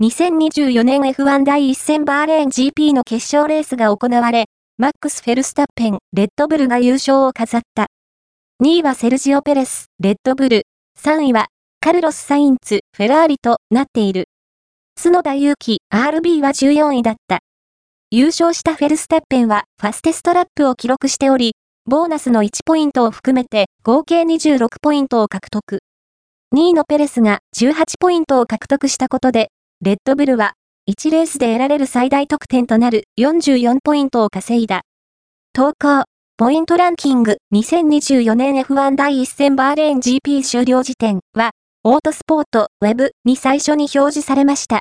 2024年 F1 第1戦バーレーン GP の決勝レースが行われ、マックス・フェルスタッペン、レッドブルが優勝を飾った。2位はセルジオ・ペレス、レッドブル。3位は、カルロス・サインツ、フェラーリとなっている。角田祐希、RB は14位だった。優勝したフェルスタッペンはファステストラップを記録しており、ボーナスの1ポイントを含めて合計26ポイントを獲得。2位のペレスが18ポイントを獲得したことで、レッドブルは1レースで得られる最大得点となる44ポイントを稼いだ。投稿、ポイントランキング2024年 F1 第1戦バーレーン GP 終了時点は、オートスポートウェブに最初に表示されました。